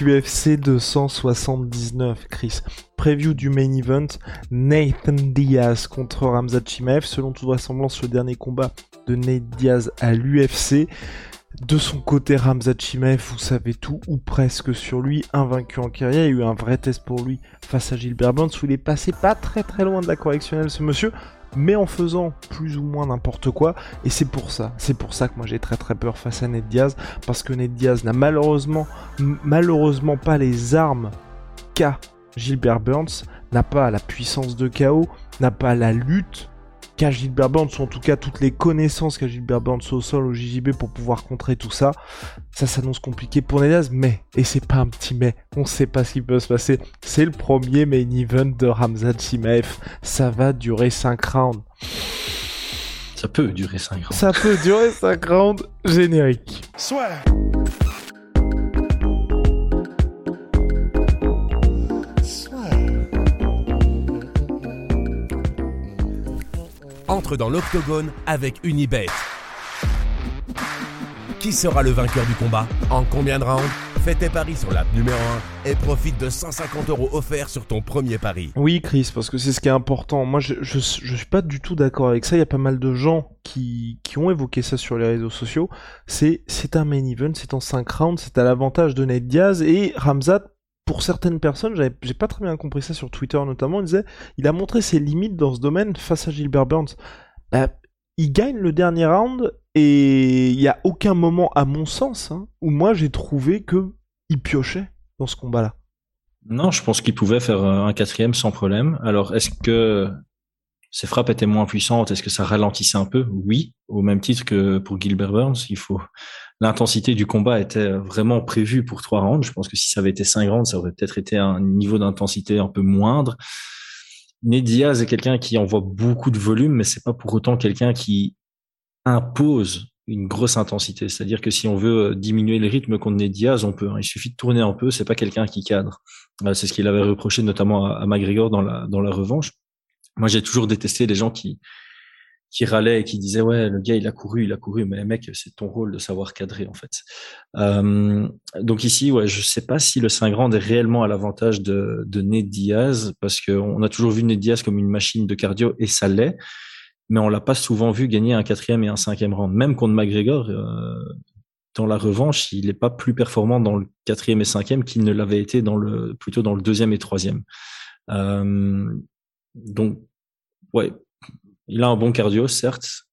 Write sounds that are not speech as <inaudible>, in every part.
UFC 279, Chris. Preview du main event, Nathan Diaz contre Ramzat Chimaev. Selon toute vraisemblance, le dernier combat de Nate Diaz à l'UFC. De son côté, Ramzat Chimaev, vous savez tout, ou presque sur lui, invaincu en carrière. Il y a eu un vrai test pour lui face à Gilbert Burns, où il est passé pas très très loin de la correctionnelle, ce monsieur, mais en faisant plus ou moins n'importe quoi. Et c'est pour ça, c'est pour ça que moi j'ai très très peur face à Ned Diaz, parce que Ned Diaz n'a malheureusement, malheureusement pas les armes qu'a Gilbert Burns, n'a pas la puissance de chaos, n'a pas la lutte qu'a Gilbert Burns, ou en tout cas toutes les connaissances qu'a Gilbert Burns au sol, au JJB pour pouvoir contrer tout ça. Ça s'annonce compliqué pour Nediaz, mais, et c'est pas un petit mais, on sait pas ce qui peut se passer. C'est le premier main event de Ramzat Chimaev. Ça va durer 5 rounds. Ça peut durer 5 rounds. Ça peut durer 5 rounds. Générique. Soit. Entre dans l'octogone avec Unibet. Qui sera le vainqueur du combat En combien de rounds Fais tes paris sur l'app numéro 1 et profite de 150 euros offerts sur ton premier pari. Oui, Chris, parce que c'est ce qui est important. Moi, je, je, je suis pas du tout d'accord avec ça. Il y a pas mal de gens qui, ont évoqué ça sur les réseaux sociaux. C'est, c'est un main event, c'est en 5 rounds, c'est à l'avantage de Nate Diaz et Ramzat. Pour certaines personnes, j'ai pas très bien compris ça sur Twitter notamment, il disait, il a montré ses limites dans ce domaine face à Gilbert Burns. Bah, il gagne le dernier round et il y a aucun moment, à mon sens, hein, où moi j'ai trouvé que il piochait dans ce combat-là. Non, je pense qu'il pouvait faire un quatrième sans problème. Alors, est-ce que ses frappes étaient moins puissantes Est-ce que ça ralentissait un peu? Oui, au même titre que pour Gilbert Burns. Il faut l'intensité du combat était vraiment prévue pour trois rounds. Je pense que si ça avait été cinq rounds, ça aurait peut-être été un niveau d'intensité un peu moindre. Ned Diaz est quelqu'un qui envoie beaucoup de volume, mais c'est pas pour autant quelqu'un qui impose une grosse intensité. C'est-à-dire que si on veut diminuer le rythme contre Ned Diaz, on peut. Il suffit de tourner un peu. C'est pas quelqu'un qui cadre. C'est ce qu'il avait reproché notamment à, McGregor dans la revanche. Moi, j'ai toujours détesté les gens qui qui râlaient et qui disaient ouais le gars il a couru il a couru. Mais mec c'est ton rôle de savoir cadrer en fait. Euh, donc ici ouais je sais pas si le 5 grand est réellement à l'avantage de de Ned Diaz parce qu'on a toujours vu Ned Diaz comme une machine de cardio et ça l'est. Mais on l'a pas souvent vu gagner un quatrième et un cinquième round. Même contre McGregor euh, dans la revanche il n'est pas plus performant dans le quatrième et cinquième qu'il ne l'avait été dans le plutôt dans le deuxième et troisième. Euh, donc ouais il a un bon cardio, certes,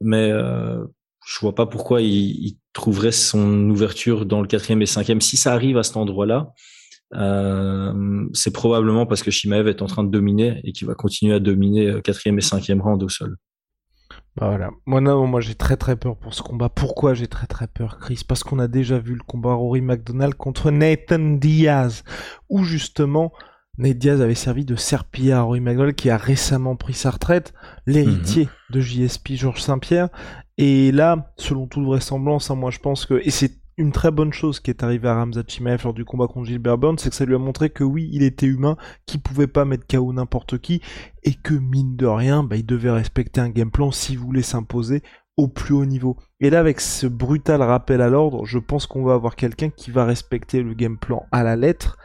mais euh, je vois pas pourquoi il, trouverait son ouverture dans le quatrième et cinquième. Si ça arrive à cet endroit-là, euh, c'est probablement parce que Shimaev est en train de dominer et qu'il va continuer à dominer euh, quatrième et cinquième rang au sol. Bah voilà. Moi, non, moi j'ai très très peur pour ce combat. Pourquoi j'ai très très peur, Chris? Parce qu'on a déjà vu le combat Rory McDonald contre Nathan Diaz, où justement Nate Diaz avait servi de serpillier à Rory McDonald qui a récemment pris sa retraite, l'héritier de JSP Georges Saint-Pierre. Et là, selon toute vraisemblance, hein, moi je pense que, et c'est une très bonne chose qui est arrivée à Ramzat Chimaev lors du combat contre Gilbert Burns, c'est que ça lui a montré que oui, il était humain, qu'il pouvait pas mettre KO n'importe qui, et que mine de rien, bah, il devait respecter un game plan s'il voulait s'imposer au plus haut niveau. Et là, avec ce brutal rappel à l'ordre, je pense qu'on va avoir quelqu'un qui va respecter le game plan à la lettre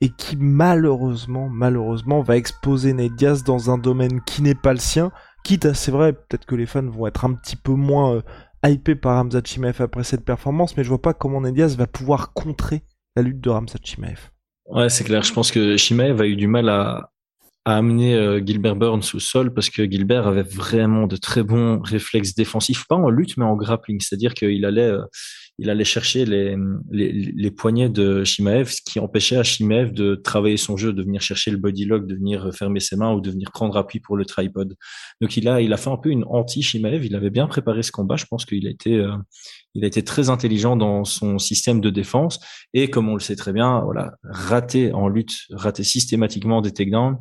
et qui malheureusement, malheureusement, va exposer Nate Diaz dans un domaine qui n'est pas le sien. Quitte à, c'est vrai, peut-être que les fans vont être un petit peu moins euh, hypés par Ramzat Chimaev après cette performance, mais je vois pas comment Nate Diaz va pouvoir contrer la lutte de Ramzat Chimaev. Ouais, c'est clair. Je pense que Chimaev a eu du mal à, amener euh, Gilbert Burns au sol parce que Gilbert avait vraiment de très bons réflexes défensifs, pas en lutte mais en grappling, c'est-à-dire qu'il allait, euh, il allait chercher les, les, les poignets de Shimaev, ce qui empêchait à Shimaev de travailler son jeu, de venir chercher le body lock, de venir fermer ses mains ou de venir prendre appui pour le tripod. Donc il a, il a fait un peu une anti-Shimaev. Il avait bien préparé ce combat. Je pense qu'il a été, euh, il a été très intelligent dans son système de défense. Et comme on le sait très bien, voilà, rater en lutte, rater systématiquement des takedowns,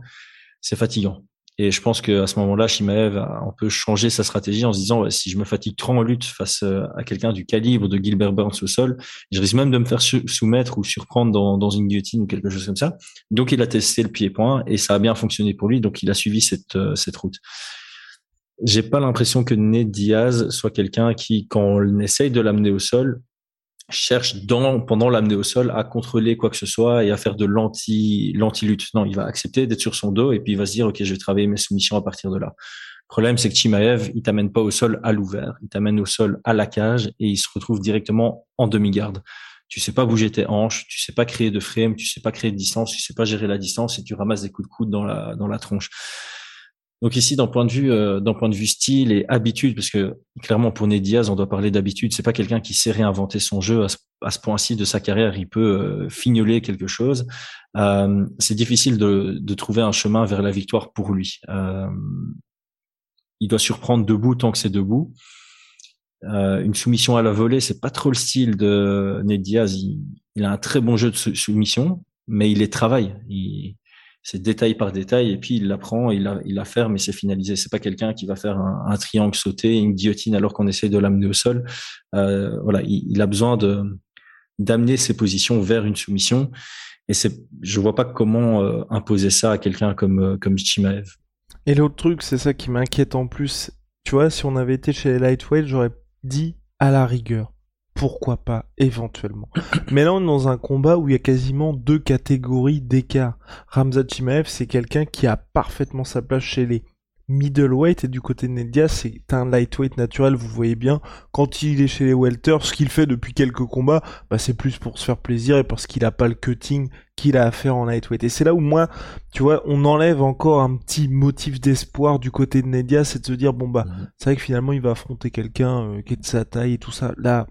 c'est fatigant. Et je pense qu'à ce moment-là, Shimaev a un peu changé sa stratégie en se disant si je me fatigue trop en lutte face euh, à quelqu'un du calibre de Gilbert Burns au sol, je risque même de me faire soumettre ou surprendre dans, dans, une guillotine ou quelque chose comme ça. Donc il a testé le pied-point et ça a bien fonctionné pour lui. Donc il a suivi cette, euh, cette route. J'ai pas l'impression que Ned Diaz soit quelqu'un qui, quand on essaye de l'amener au sol, cherche dans, pendant l'amener au sol à contrôler quoi que ce soit et à faire de l'anti, l'anti-lutte. Non, il va accepter d'être sur son dos et puis il va se dire, OK, je vais travailler mes soumissions à partir de là. Le problème, c'est que Chimaev, il t'amène pas au sol à l'ouvert. Il t'amène au sol à la cage et il se retrouve directement en demi-garde. Tu sais pas bouger tes hanches, tu sais pas créer de frame, tu sais pas créer de distance, tu sais pas gérer la distance et tu ramasses des coups de coude dans la, dans la tronche. Donc ici, d'un point de vue, euh, d'un point de vue style et habitude, parce que clairement pour Ned Diaz, on doit parler d'habitude. C'est pas quelqu'un qui sait réinventer son jeu à ce, point-ci de sa carrière. Il peut euh, fignoler quelque chose. Euh, c'est difficile de, de, trouver un chemin vers la victoire pour lui. Euh, il doit surprendre debout tant que c'est debout. une soumission à la volée, c'est pas trop le style de Ned Diaz. Il, a un très bon jeu de soumission, mais il les travaille. Il, c'est détail par détail et puis il l'apprend, il la, il la ferme et c'est finalisé. C'est pas quelqu'un qui va faire un, triangle sauté, une guillotine alors qu'on essaie de l'amener au sol. Euh, voilà, il, il, a besoin de d'amener ses positions vers une soumission et c'est, je vois pas comment euh, imposer ça à quelqu'un comme euh, comme Chimaev. Et l'autre truc, c'est ça qui m'inquiète en plus. Tu vois, si on avait été chez les lightweight, j'aurais dit à la rigueur pourquoi pas, éventuellement. Mais là, on est dans un combat où il y a quasiment deux catégories d'écart. Ramzat Chimaev, c'est quelqu'un qui a parfaitement sa place chez les middleweight et du côté de Nedia, c'est un lightweight naturel, vous voyez bien. Quand il est chez les welters, ce qu'il fait depuis quelques combats, bah, c'est plus pour se faire plaisir et parce qu'il a pas le cutting qu'il a à faire en lightweight. Et c'est là où moi, tu vois, on enlève encore un petit motif d'espoir du côté de Nedia, c'est de se dire, bon bah, mhm. c'est vrai que finalement il va affronter quelqu'un euh, qui est de sa taille et tout ça. Là,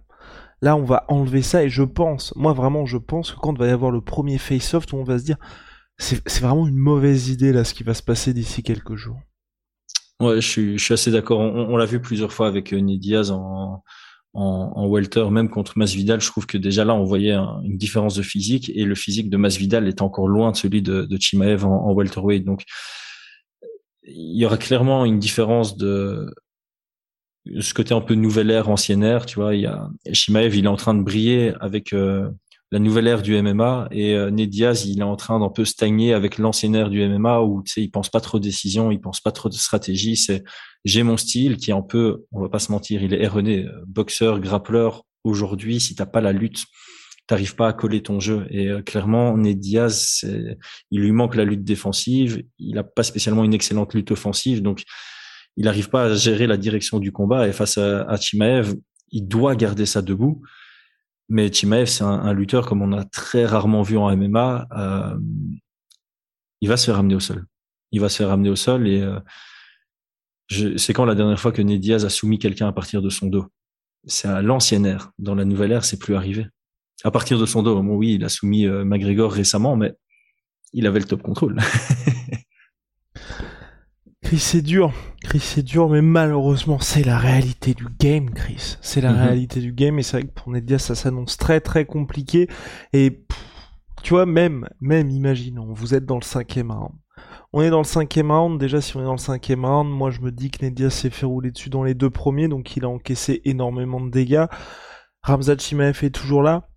Là, on va enlever ça et je pense, moi vraiment, je pense que quand va y avoir le premier face-off, on va se dire, c'est vraiment une mauvaise idée là, ce qui va se passer d'ici quelques jours. Ouais, je suis, assez d'accord. On, l'a vu plusieurs fois avec euh, Diaz en, en, welter, même contre Masvidal. Je trouve que déjà là, on voyait une différence de physique et le physique de Masvidal est encore loin de celui de, de Chimaev en, en welterweight. Donc, il y aura clairement une différence de, ce côté un peu nouvelle ère, ancienne ère, tu vois, il y a Shimaev, il est en train de briller avec euh, la nouvelle ère du MMA et euh, Ned Diaz, il est en train d'un peu stagner avec l'ancienne ère du MMA où tu sais, il pense pas trop de décision, il pense pas trop de stratégie, c'est j'ai mon style qui est un peu, on va pas se mentir, il est erroné, boxeur, grappleur. Aujourd'hui, si t'as pas la lutte, t'arrives pas à coller ton jeu. Et euh, clairement, Ned Diaz, il lui manque la lutte défensive, il a pas spécialement une excellente lutte offensive, donc il n'arrive pas à gérer la direction du combat et face à, à Chimaev, il doit garder ça debout. Mais Chimaev, c'est un, lutteur comme on a très rarement vu en MMA. Euh, il va se faire ramener au sol. Il va se faire ramener au sol et euh, c'est quand la dernière fois que Ned Diaz a soumis quelqu'un à partir de son dos? C'est à l'ancienne ère. Dans la nouvelle ère, c'est plus arrivé. À partir de son dos, bon, oui, il a soumis euh, McGregor récemment, mais il avait le top contrôle. <laughs> Chris, c'est dur. Chris, c'est dur, mais malheureusement, c'est la réalité du game, Chris. C'est la mhm. réalité du game, et c'est vrai que pour Nedia, ça s'annonce très très compliqué. Et tu vois, même, même, imaginons, vous êtes dans le cinquième round. On est dans le cinquième round. Déjà, si on est dans le cinquième round, moi, je me dis que Nedia s'est fait rouler dessus dans les deux premiers, donc il a encaissé énormément de dégâts. Ramzat Chimaev est toujours là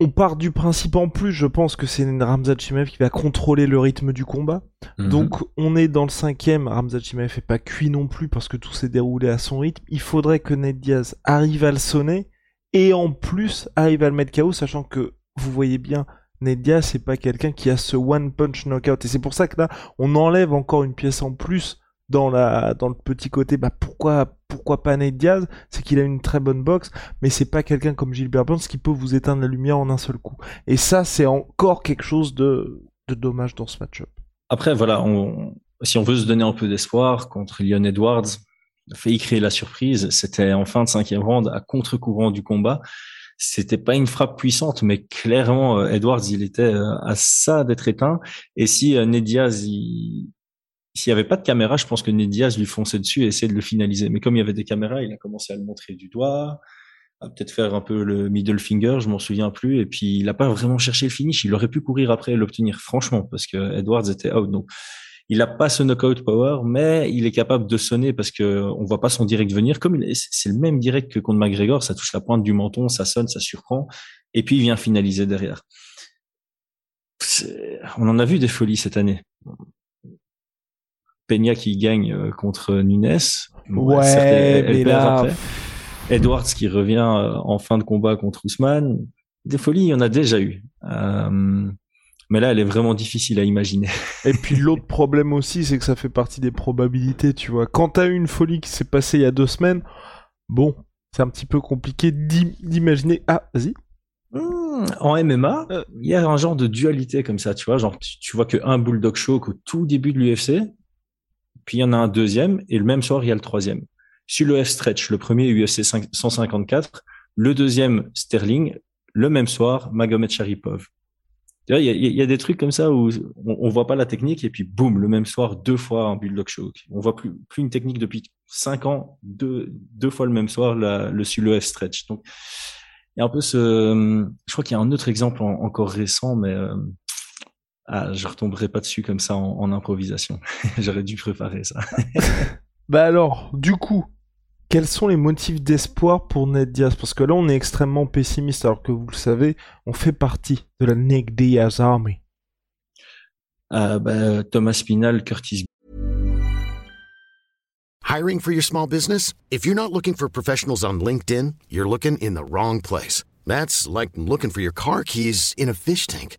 on part du principe en plus, je pense que c'est Ramzat Chimaev qui va contrôler le rythme du combat. Mhm. Donc on est dans le cinquième, Ramzat Chimaev est pas cuit non plus parce que tout s'est déroulé à son rythme. Il faudrait que Ned Diaz arrive à le sonner et en plus arrive à le mettre KO, sachant que vous voyez bien, Ned Diaz c'est pas quelqu'un qui a ce one punch knockout et c'est pour ça que là on enlève encore une pièce en plus dans la dans le petit côté bah pourquoi pourquoi pas Nate Diaz? C'est qu'il a une très bonne boxe mais c'est pas quelqu'un comme Gilbert Burns qui peut vous éteindre la lumière en un seul coup et ça c'est encore quelque chose de de dommage dans ce match-up après voilà si on veut se donner un peu d'espoir contre Leon Edwards failli créer la surprise. C'était en fin de cinquième round à contre-courant du combat. C'était pas une frappe puissante, mais clairement, euh, Edwards, il était euh, à ça d'être éteint. Et si euh, Ned Diaz, s'il n'y avait pas de caméra, je pense que Ned Diaz lui fonçait dessus et essayait de le finaliser. Mais comme il y avait des caméras, il a commencé à le montrer du doigt, à peut-être faire un peu le middle finger, je m'en souviens plus. Et puis, il n'a pas vraiment cherché le finish. Il aurait pu courir après et l'obtenir, franchement, parce que Edwards était out. Donc, il n'a pas ce knockout power, mais il est capable de sonner parce que on voit pas son direct venir. Comme c'est le même direct que contre McGregor, ça touche la pointe du menton, ça sonne, ça surprend, et puis il vient finaliser derrière. On en a vu des folies cette année. Peña qui gagne euh, contre Nunes. Ouais, mais là... Edwards qui revient euh, en fin de combat contre Ousmane. Des folies, il y en a déjà eu. Euh, mais là, elle est vraiment difficile à imaginer. Et puis l'autre problème aussi, c'est que ça fait partie des probabilités, tu vois. Quand t'as eu une folie qui s'est passée il y a deux semaines, bon, c'est un petit peu compliqué d'imaginer. Ah, vas-y. Hmm, en MMA, euh. il y a un genre de dualité comme ça, tu vois. Genre, tu, vois qu'un Bulldog Show au tout début de l'UFC, puis il y en a un deuxième, et le même soir, il y a le troisième. Sur le F-Stretch, le premier UFC 154, le deuxième Sterling, le même soir, Magomed Sharipov. Il y, y, a des trucs comme ça où on, on, voit pas la technique et puis boum, le même soir, deux fois un bulldog choke. On voit plus, plus une technique depuis cinq ans, deux, deux fois le même soir la, le Sulo F stretch. Donc, il y a un peu ce, je crois qu'il y a un autre exemple encore récent, mais euh, ah, je retomberai pas dessus comme ça en, en improvisation. <laughs> J'aurais dû préparer ça. <laughs> bah alors, du coup, quels sont les motifs d'espoir pour Ned Diaz? Parce que là, on est extrêmement pessimiste, alors que vous le savez, on fait partie de la Ned Diaz Army. Uh, bah, Thomas Spinal, Curtis. Hiring for your small business? If you're not looking for professionals on LinkedIn, you're looking in the wrong place. That's like looking for your car keys in a fish tank.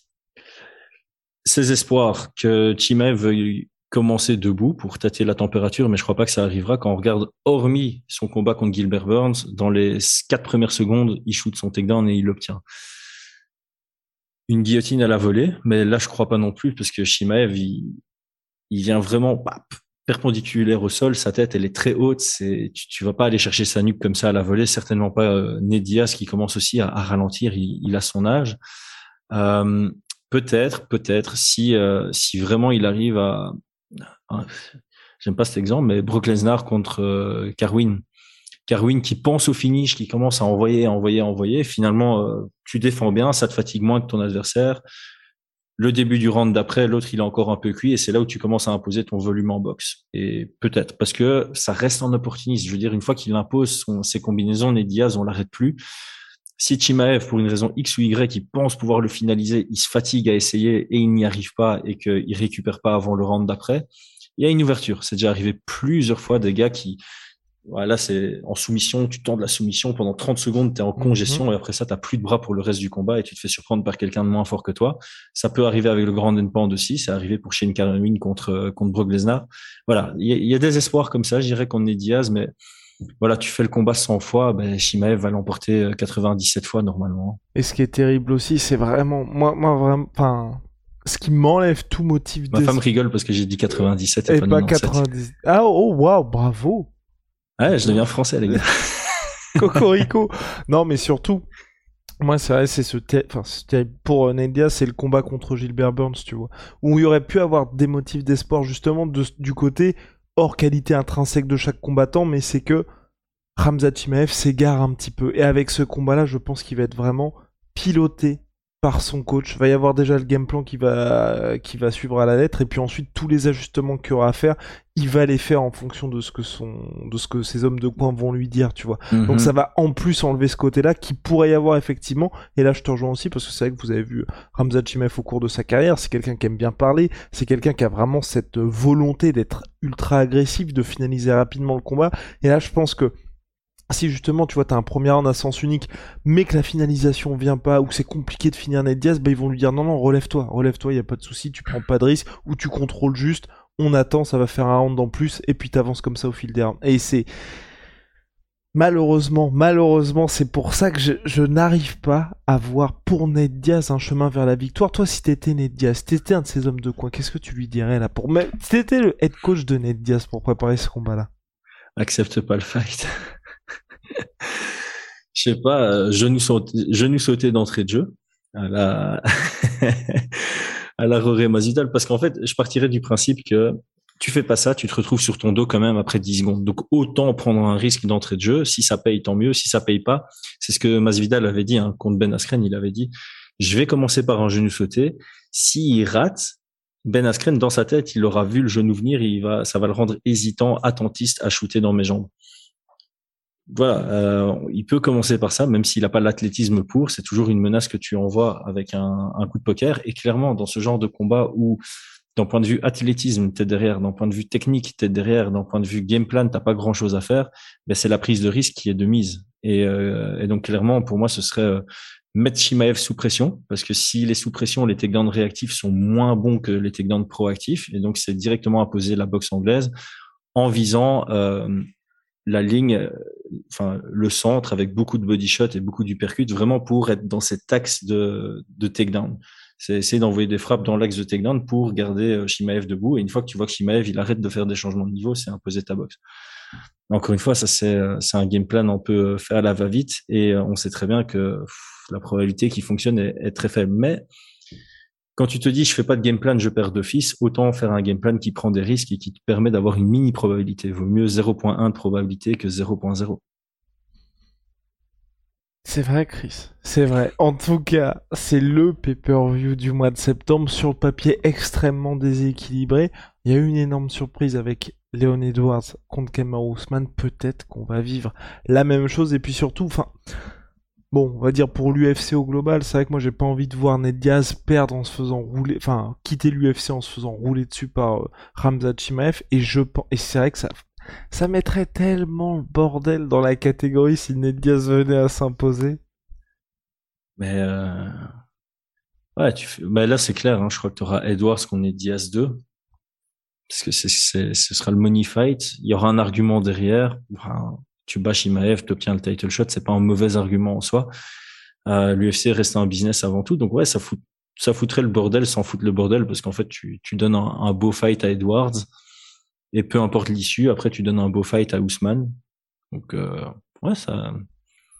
ces espoirs que Chimay veuille commencer debout pour tâter la température, mais je crois pas que ça arrivera quand on regarde, hormis son combat contre Gilbert Burns, dans les quatre premières secondes, il shoot son takedown et il l'obtient. Une guillotine à la volée, mais là je crois pas non plus parce que Shimaev il, vient vraiment perpendiculaire au sol, sa tête elle est très haute, tu, tu vas pas aller chercher sa nuque comme ça à la volée, certainement pas euh, Nedias qui commence aussi à, ralentir, il, il, a son âge. Euh, peut-être, peut-être si euh, si vraiment il arrive à j'aime pas cet exemple, mais Brock Lesnar contre euh, Carwin. Carwin qui pense au finish, qui commence à envoyer, envoyer, envoyer. Finalement, euh, tu défends bien, ça te fatigue moins que ton adversaire. Le début du round d'après, l'autre il est encore un peu cuit et c'est là où tu commences à imposer ton volume en boxe. Et peut-être parce que ça reste un opportuniste. Je veux dire, une fois qu'il impose ses combinaisons, les Diaz, on l'arrête plus. Si Chimaev, pour une raison X ou Y, il pense pouvoir le finaliser, il se fatigue à essayer et il n'y arrive pas et qu'il récupère pas avant le round d'après, il y a une ouverture. C'est déjà arrivé plusieurs fois des gars qui, voilà, c'est en soumission, tu tends de la soumission pendant 30 secondes, tu es en mhm. congestion et après ça, tu plus de bras pour le reste du combat et tu te fais surprendre par quelqu'un de moins fort que toi. Ça peut arriver avec le Grand Pound aussi, c'est arrivé pour Shane Carwin contre, contre Brock Lesnar. Voilà, il y, a des espoirs comme ça, je dirais qu'on est Diaz, mais voilà, tu fais le combat 100 fois, ben, Shimaev va l'emporter 97 fois normalement. Et ce qui est terrible aussi, c'est vraiment, moi, moi vraiment, enfin, ce qui m'enlève tout motif Ma femme rigole parce que j'ai dit 97 et, pas, 90. Ah, oh, waouh, bravo. Ouais, je deviens français, les gars. <laughs> Cocorico. non, mais surtout, moi, c'est vrai, c'est ce, enfin, pour euh, Nadia, c'est le combat contre Gilbert Burns, tu vois, où il y aurait pu avoir des motifs d'espoir justement de, du côté hors qualité intrinsèque de chaque combattant, mais c'est que Ramzat s'égare un petit peu. Et avec ce combat-là, je pense qu'il va être vraiment piloté par son coach. Va y avoir déjà le game plan qui va, qui va suivre à la lettre, et puis ensuite tous les ajustements qu'il aura à faire, il va les faire en fonction de ce que son, de ce que ses hommes de coin vont lui dire, tu vois. Mhm. Donc ça va en plus enlever ce côté-là qui pourrait y avoir effectivement. Et là, je te rejoins aussi parce que c'est vrai que vous avez vu Ramzat Chimaev au cours de sa carrière. C'est quelqu'un qui aime bien parler. C'est quelqu'un qui a vraiment cette volonté d'être ultra agressif, de finaliser rapidement le combat. Et là, je pense que si justement tu vois t'as un premier round à sens unique mais que la finalisation vient pas ou que c'est compliqué de finir Ned Diaz bah ils vont lui dire non non relève-toi. Relève-toi y a pas de souci tu prends pas de risque ou tu contrôles juste on attend ça va faire un round en plus et puis t'avances comme ça au fil des rounds. Et c'est malheureusement malheureusement c'est pour ça que je, n'arrive pas à voir pour Ned Diaz un chemin vers la victoire. Toi si t'étais Ned Diaz t'étais un de ces hommes de coin qu'est-ce que tu lui dirais là pour si t'étais le head coach de Ned Diaz pour préparer ce combat là Accepte pas le fight. <laughs> <laughs> Je sais pas, euh, genou sauté d'entrée de jeu à la, <laughs> à la Roré Masvidal, parce qu'en fait, je partirais du principe que tu fais pas ça, tu te retrouves sur ton dos quand même après 10 secondes. Donc autant prendre un risque d'entrée de jeu. Si ça paye, tant mieux. Si ça paye pas, c'est ce que Masvidal avait dit hein, contre Ben Askren. Il avait dit, je vais commencer par un genou sauté. S'il rate, Ben Askren dans sa tête, il aura vu le genou venir. Il va, ça va le rendre hésitant, attentiste à shooter dans mes jambes voilà, euh, il peut commencer par ça, même s'il n'a pas l'athlétisme pour. C'est toujours une menace que tu envoies avec un, un, coup de poker. Et clairement, dans ce genre de combat où, d'un point de vue athlétisme, t'es derrière, d'un point de vue technique, t'es derrière, d'un point de vue game plan, t'as pas grand chose à faire. Ben c'est la prise de risque qui est de mise. Et, euh, et donc clairement, pour moi, ce serait euh, mettre Shimaev sous pression, parce que si les sous pression, les takedowns réactifs sont moins bons que les takedowns proactifs, et donc c'est directement imposer la boxe anglaise en visant euh, la ligne, enfin le centre avec beaucoup de body shot et beaucoup d'uppercut, vraiment pour être dans cet axe de, de takedown. C'est essayer d'envoyer des frappes dans l'axe de takedown pour garder Shimaev debout. Et une fois que tu vois que Shimaev il arrête de faire des changements de niveau, c'est imposer ta boxe. Encore une fois, ça c'est c'est un game plan on peut faire à la va-vite et on sait très bien que la probabilité qu'il fonctionne est, est très faible. Mais quand tu te dis je fais pas de game plan, je perds d'office, autant faire un game plan qui prend des risques et qui te permet d'avoir une mini probabilité. Vaut mieux 0.1 de probabilité que 0.0. C'est vrai, Chris. C'est vrai. En tout cas, c'est le pay-per-view du mois de septembre sur le papier extrêmement déséquilibré. Il y a eu une énorme surprise avec Léon Edwards contre Kamaru Usman. Peut-être qu'on va vivre la même chose. Et puis surtout, enfin, bon, on va dire pour l'UFC au global, c'est vrai que moi j'ai pas envie de voir Ned Diaz perdre en se faisant rouler, enfin quitter l'UFC en se faisant rouler dessus par euh, Ramzat Chimaev. Et je pense, et c'est vrai que ça, ça mettrait tellement le bordel dans la catégorie si Ned Diaz venait à s'imposer. Mais euh... ouais, tu fais... bah là c'est clair. Hein, je crois que tu auras Edwards qu'on est Diaz 2 parce que c'est, ce sera le money fight. Il y aura un argument derrière. Tu bats Shimaev, tu obtiens le title shot, c'est pas un mauvais argument en soi. Euh, L'UFC reste un business avant tout, donc ouais, ça fout, ça foutrait le bordel sans foutre le bordel parce qu'en fait, tu, tu donnes un, un, beau fight à Edwards et peu importe l'issue, après tu donnes un beau fight à Ousmane. Donc euh, ouais, ça.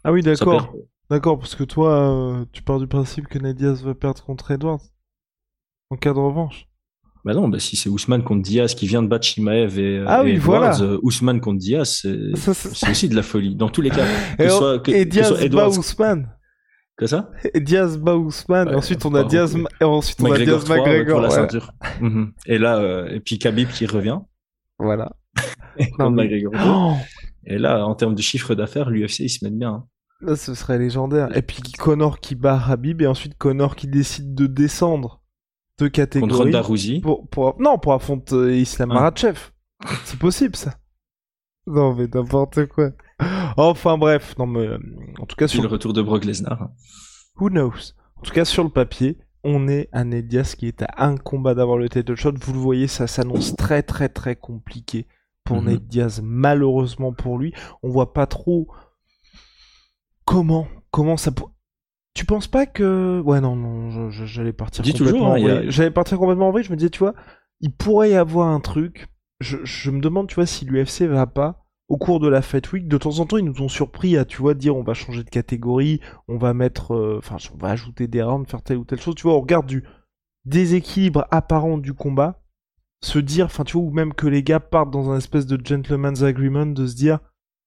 Ah oui, d'accord, d'accord, parce que toi, euh, tu pars du principe que Nediaz va perdre contre Edwards en cas de revanche. Bah non, bah si c'est Ousmane contre Diaz qui vient de battre Shimaev et, ah oui, et Edwards, voilà. euh, Ousmane contre Diaz, <laughs> c'est, aussi de la folie. Dans tous les cas. <laughs> Que Et, soit, que, et que ce soit Diaz bat Ousmane. que ça? Et Diaz bat Ousmane. Ouais, et ensuite, on a Diaz, et ensuite on a Diaz 3 ouais, McGregor. pour la ouais. ceinture. Mhm. Et là, euh, et puis Khabib qui revient. Voilà. <laughs> Non, mais- 2. Oh Et là, en termes de chiffre d'affaires, l'UFC, ils se mettent bien. hein. Là, ce serait légendaire. Et puis Connor qui bat Habib et ensuite Connor qui décide de descendre de Contre catégorie Ronda Rousey. pour, pour non pour affronter Islam Ah. Makhachev. C'est possible ça. Non mais n'importe quoi. Enfin bref, non mais euh, en tout cas sur le retour de Brock Lesnar. who knows? En tout cas sur le papier, on est à Ned Diaz qui est à un combat d'avoir le title shot. Vous le voyez, ça s'annonce très très très compliqué pour. Ned Diaz. Malheureusement pour lui, on voit pas trop comment comment ça pour... Tu penses pas que ouais non non j'allais partir Dis complètement toujours, hein, a- j'allais partir complètement en vrille, je me disais tu vois il pourrait y avoir un truc. Je, je me demande tu vois si l'UFC va pas au cours de la Fight Week de temps en temps ils nous ont surpris à tu vois dire on va changer de catégorie on va mettre euh, enfin on va ajouter des rounds faire telle ou telle chose. Tu vois on regarde du déséquilibre apparent du combat se dire enfin tu vois ou même que les gars partent dans un espèce de gentleman's agreement de se dire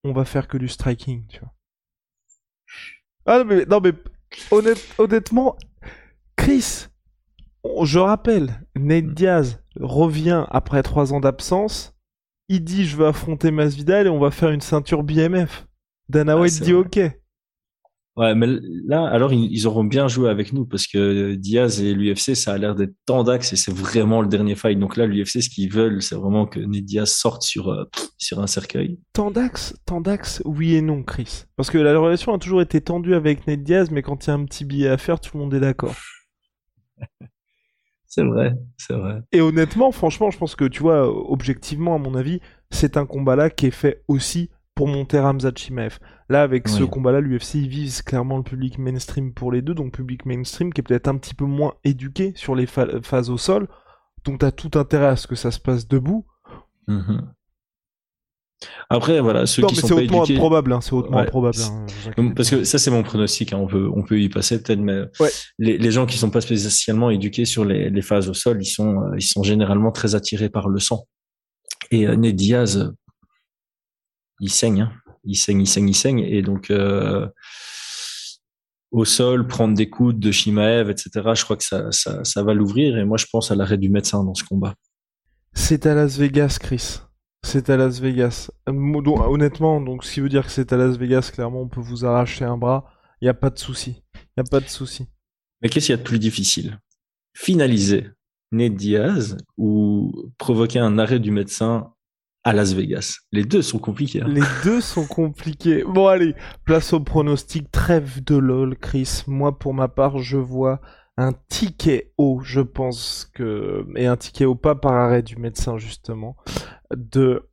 on va faire que du striking tu vois. Ah non mais, non, mais honnête- honnêtement Chris, je rappelle, Nate Diaz revient après trois ans d'absence. Il dit je veux affronter Masvidal et on va faire une ceinture BMF. Dana Ah, White dit vrai. ok. Ouais, mais là, alors ils, ils auront bien joué avec nous parce que Diaz et l'UFC, ça a l'air d'être tant d'axes et c'est vraiment le dernier fight. Donc là, l'UFC, ce qu'ils veulent, c'est vraiment que Ned Diaz sorte sur euh, sur un cercueil. Tant d'axes, tant d'axes, oui et non, Chris. Parce que la relation a toujours été tendue avec Nate Diaz, mais quand il y a un petit billet à faire, tout le monde est d'accord. <laughs> C'est vrai, c'est vrai. Et honnêtement, franchement, je pense que tu vois, objectivement, à mon avis, c'est un combat-là qui est fait aussi pour monter Ramzat Chimaev. Là, avec ce combat-là, l'UFC vise clairement le public mainstream pour les deux, donc public mainstream qui est peut-être un petit peu moins éduqué sur les pha- phases au sol. Donc t'as tout intérêt à ce que ça se passe debout. Mhm. Après, voilà, ceux non, qui mais sont c'est pas hautement éduqués. improbable, hein, c'est hautement Ouais. improbable. hein, inquiétez Parce que ça, c'est mon pronostic. hein, On peut, on peut y passer peut-être, mais Ouais. les, les gens qui sont pas spécialement éduqués sur les, les phases au sol, ils sont, euh, ils sont généralement très attirés par le sang. Et euh, Ned Diaz, il saigne, hein. il saigne, il saigne, il saigne, et donc euh, au sol, prendre des coups de Shimaev, etc. Je crois que ça, ça, ça va l'ouvrir. Et moi, je pense à l'arrêt du médecin dans ce combat. C'est à Las Vegas, Chris. C'est à Las Vegas. Euh, donc, honnêtement, donc ce qui veut dire que c'est à Las Vegas, clairement, on peut vous arracher un bras. Il y a pas de souci. Il y a pas de souci. Mais qu'est-ce qu'il y a de plus difficile? Finaliser Ned Diaz ou provoquer un arrêt du médecin à Las Vegas Les deux sont compliqués. hein. Les deux sont compliqués. Bon, allez, place au pronostic. Trêve de LOL, Chris. Moi, pour ma part, je vois un ticket haut, je pense que. Et un ticket haut, pas par arrêt du médecin, justement. De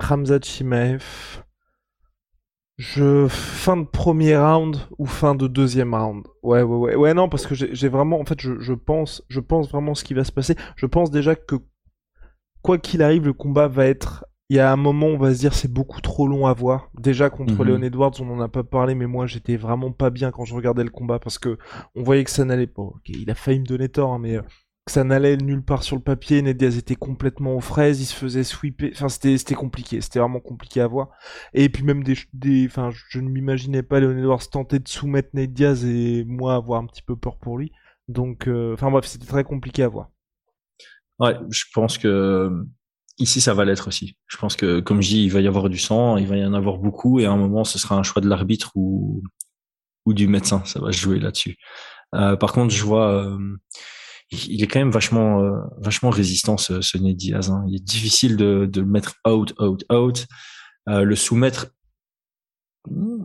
Ramzat Chimaev. Je. Fin de premier round ou fin de deuxième round? Ouais, ouais, ouais. Ouais, non, parce que j'ai vraiment. En fait, je pense. Je pense vraiment ce qui va se passer. Je pense déjà que. Quoi qu'il arrive, le combat va être il y a un moment, on va se dire c'est beaucoup trop long à voir. Déjà contre Mhm. Leon Edwards, on n'en a pas parlé, mais moi j'étais vraiment pas bien quand je regardais le combat parce que on voyait que ça n'allait pas. Ok, il a failli me donner tort, hein, mais euh, que ça n'allait nulle part sur le papier. Ned Diaz était complètement aux fraises, il se faisait sweeper. Enfin, c'était c'était compliqué, c'était vraiment compliqué à voir. Et puis même des, des, enfin, je ne m'imaginais pas Leon Edwards tenter de soumettre Ned Diaz et moi avoir un petit peu peur pour lui. Donc, euh, enfin bref, c'était très compliqué à voir. Ouais, je pense que euh, ici ça va l'être aussi. Je pense que, comme je dis, il va y avoir du sang, il va y en avoir beaucoup, et à un moment, ce sera un choix de l'arbitre ou ou du médecin. Ça va se jouer là-dessus. Euh, par contre, je vois, euh, il est quand même vachement euh, vachement résistant ce, ce Ned Diaz. hein. Il est difficile de, de le mettre out, out, out. Euh, le soumettre, hmm,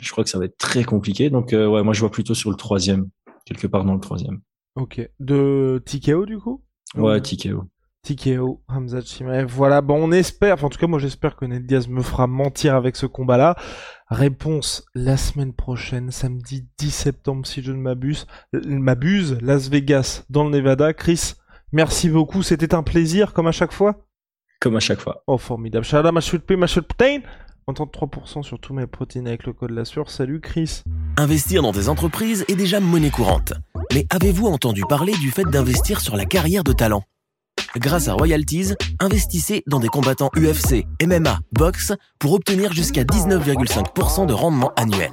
je crois que ça va être très compliqué. Donc euh, ouais, moi je vois plutôt sur le troisième, quelque part dans le troisième. Ok. De TKO du coup? Ouais, euh, TKO. TKO, Hamza Chimaev. Voilà, bon, on espère, enfin, en tout cas, moi j'espère que Ned Diaz me fera mentir avec ce combat-là. Réponse la semaine prochaine, samedi 10 septembre, si je ne m'abuse. M'abuse, Las Vegas, dans le Nevada. Chris, merci beaucoup, c'était un plaisir, comme à chaque fois? Comme à chaque fois. Oh, formidable. Shalom, Mashut P, 33% sur tous mes protéines avec le code la sueur. Salut Chris. Investir dans des entreprises est déjà monnaie courante. Mais avez-vous entendu parler du fait d'investir sur la carrière de talent? Grâce à Royalties, investissez dans des combattants UFC, MMA, boxe pour obtenir jusqu'à 19,5% de rendement annuel.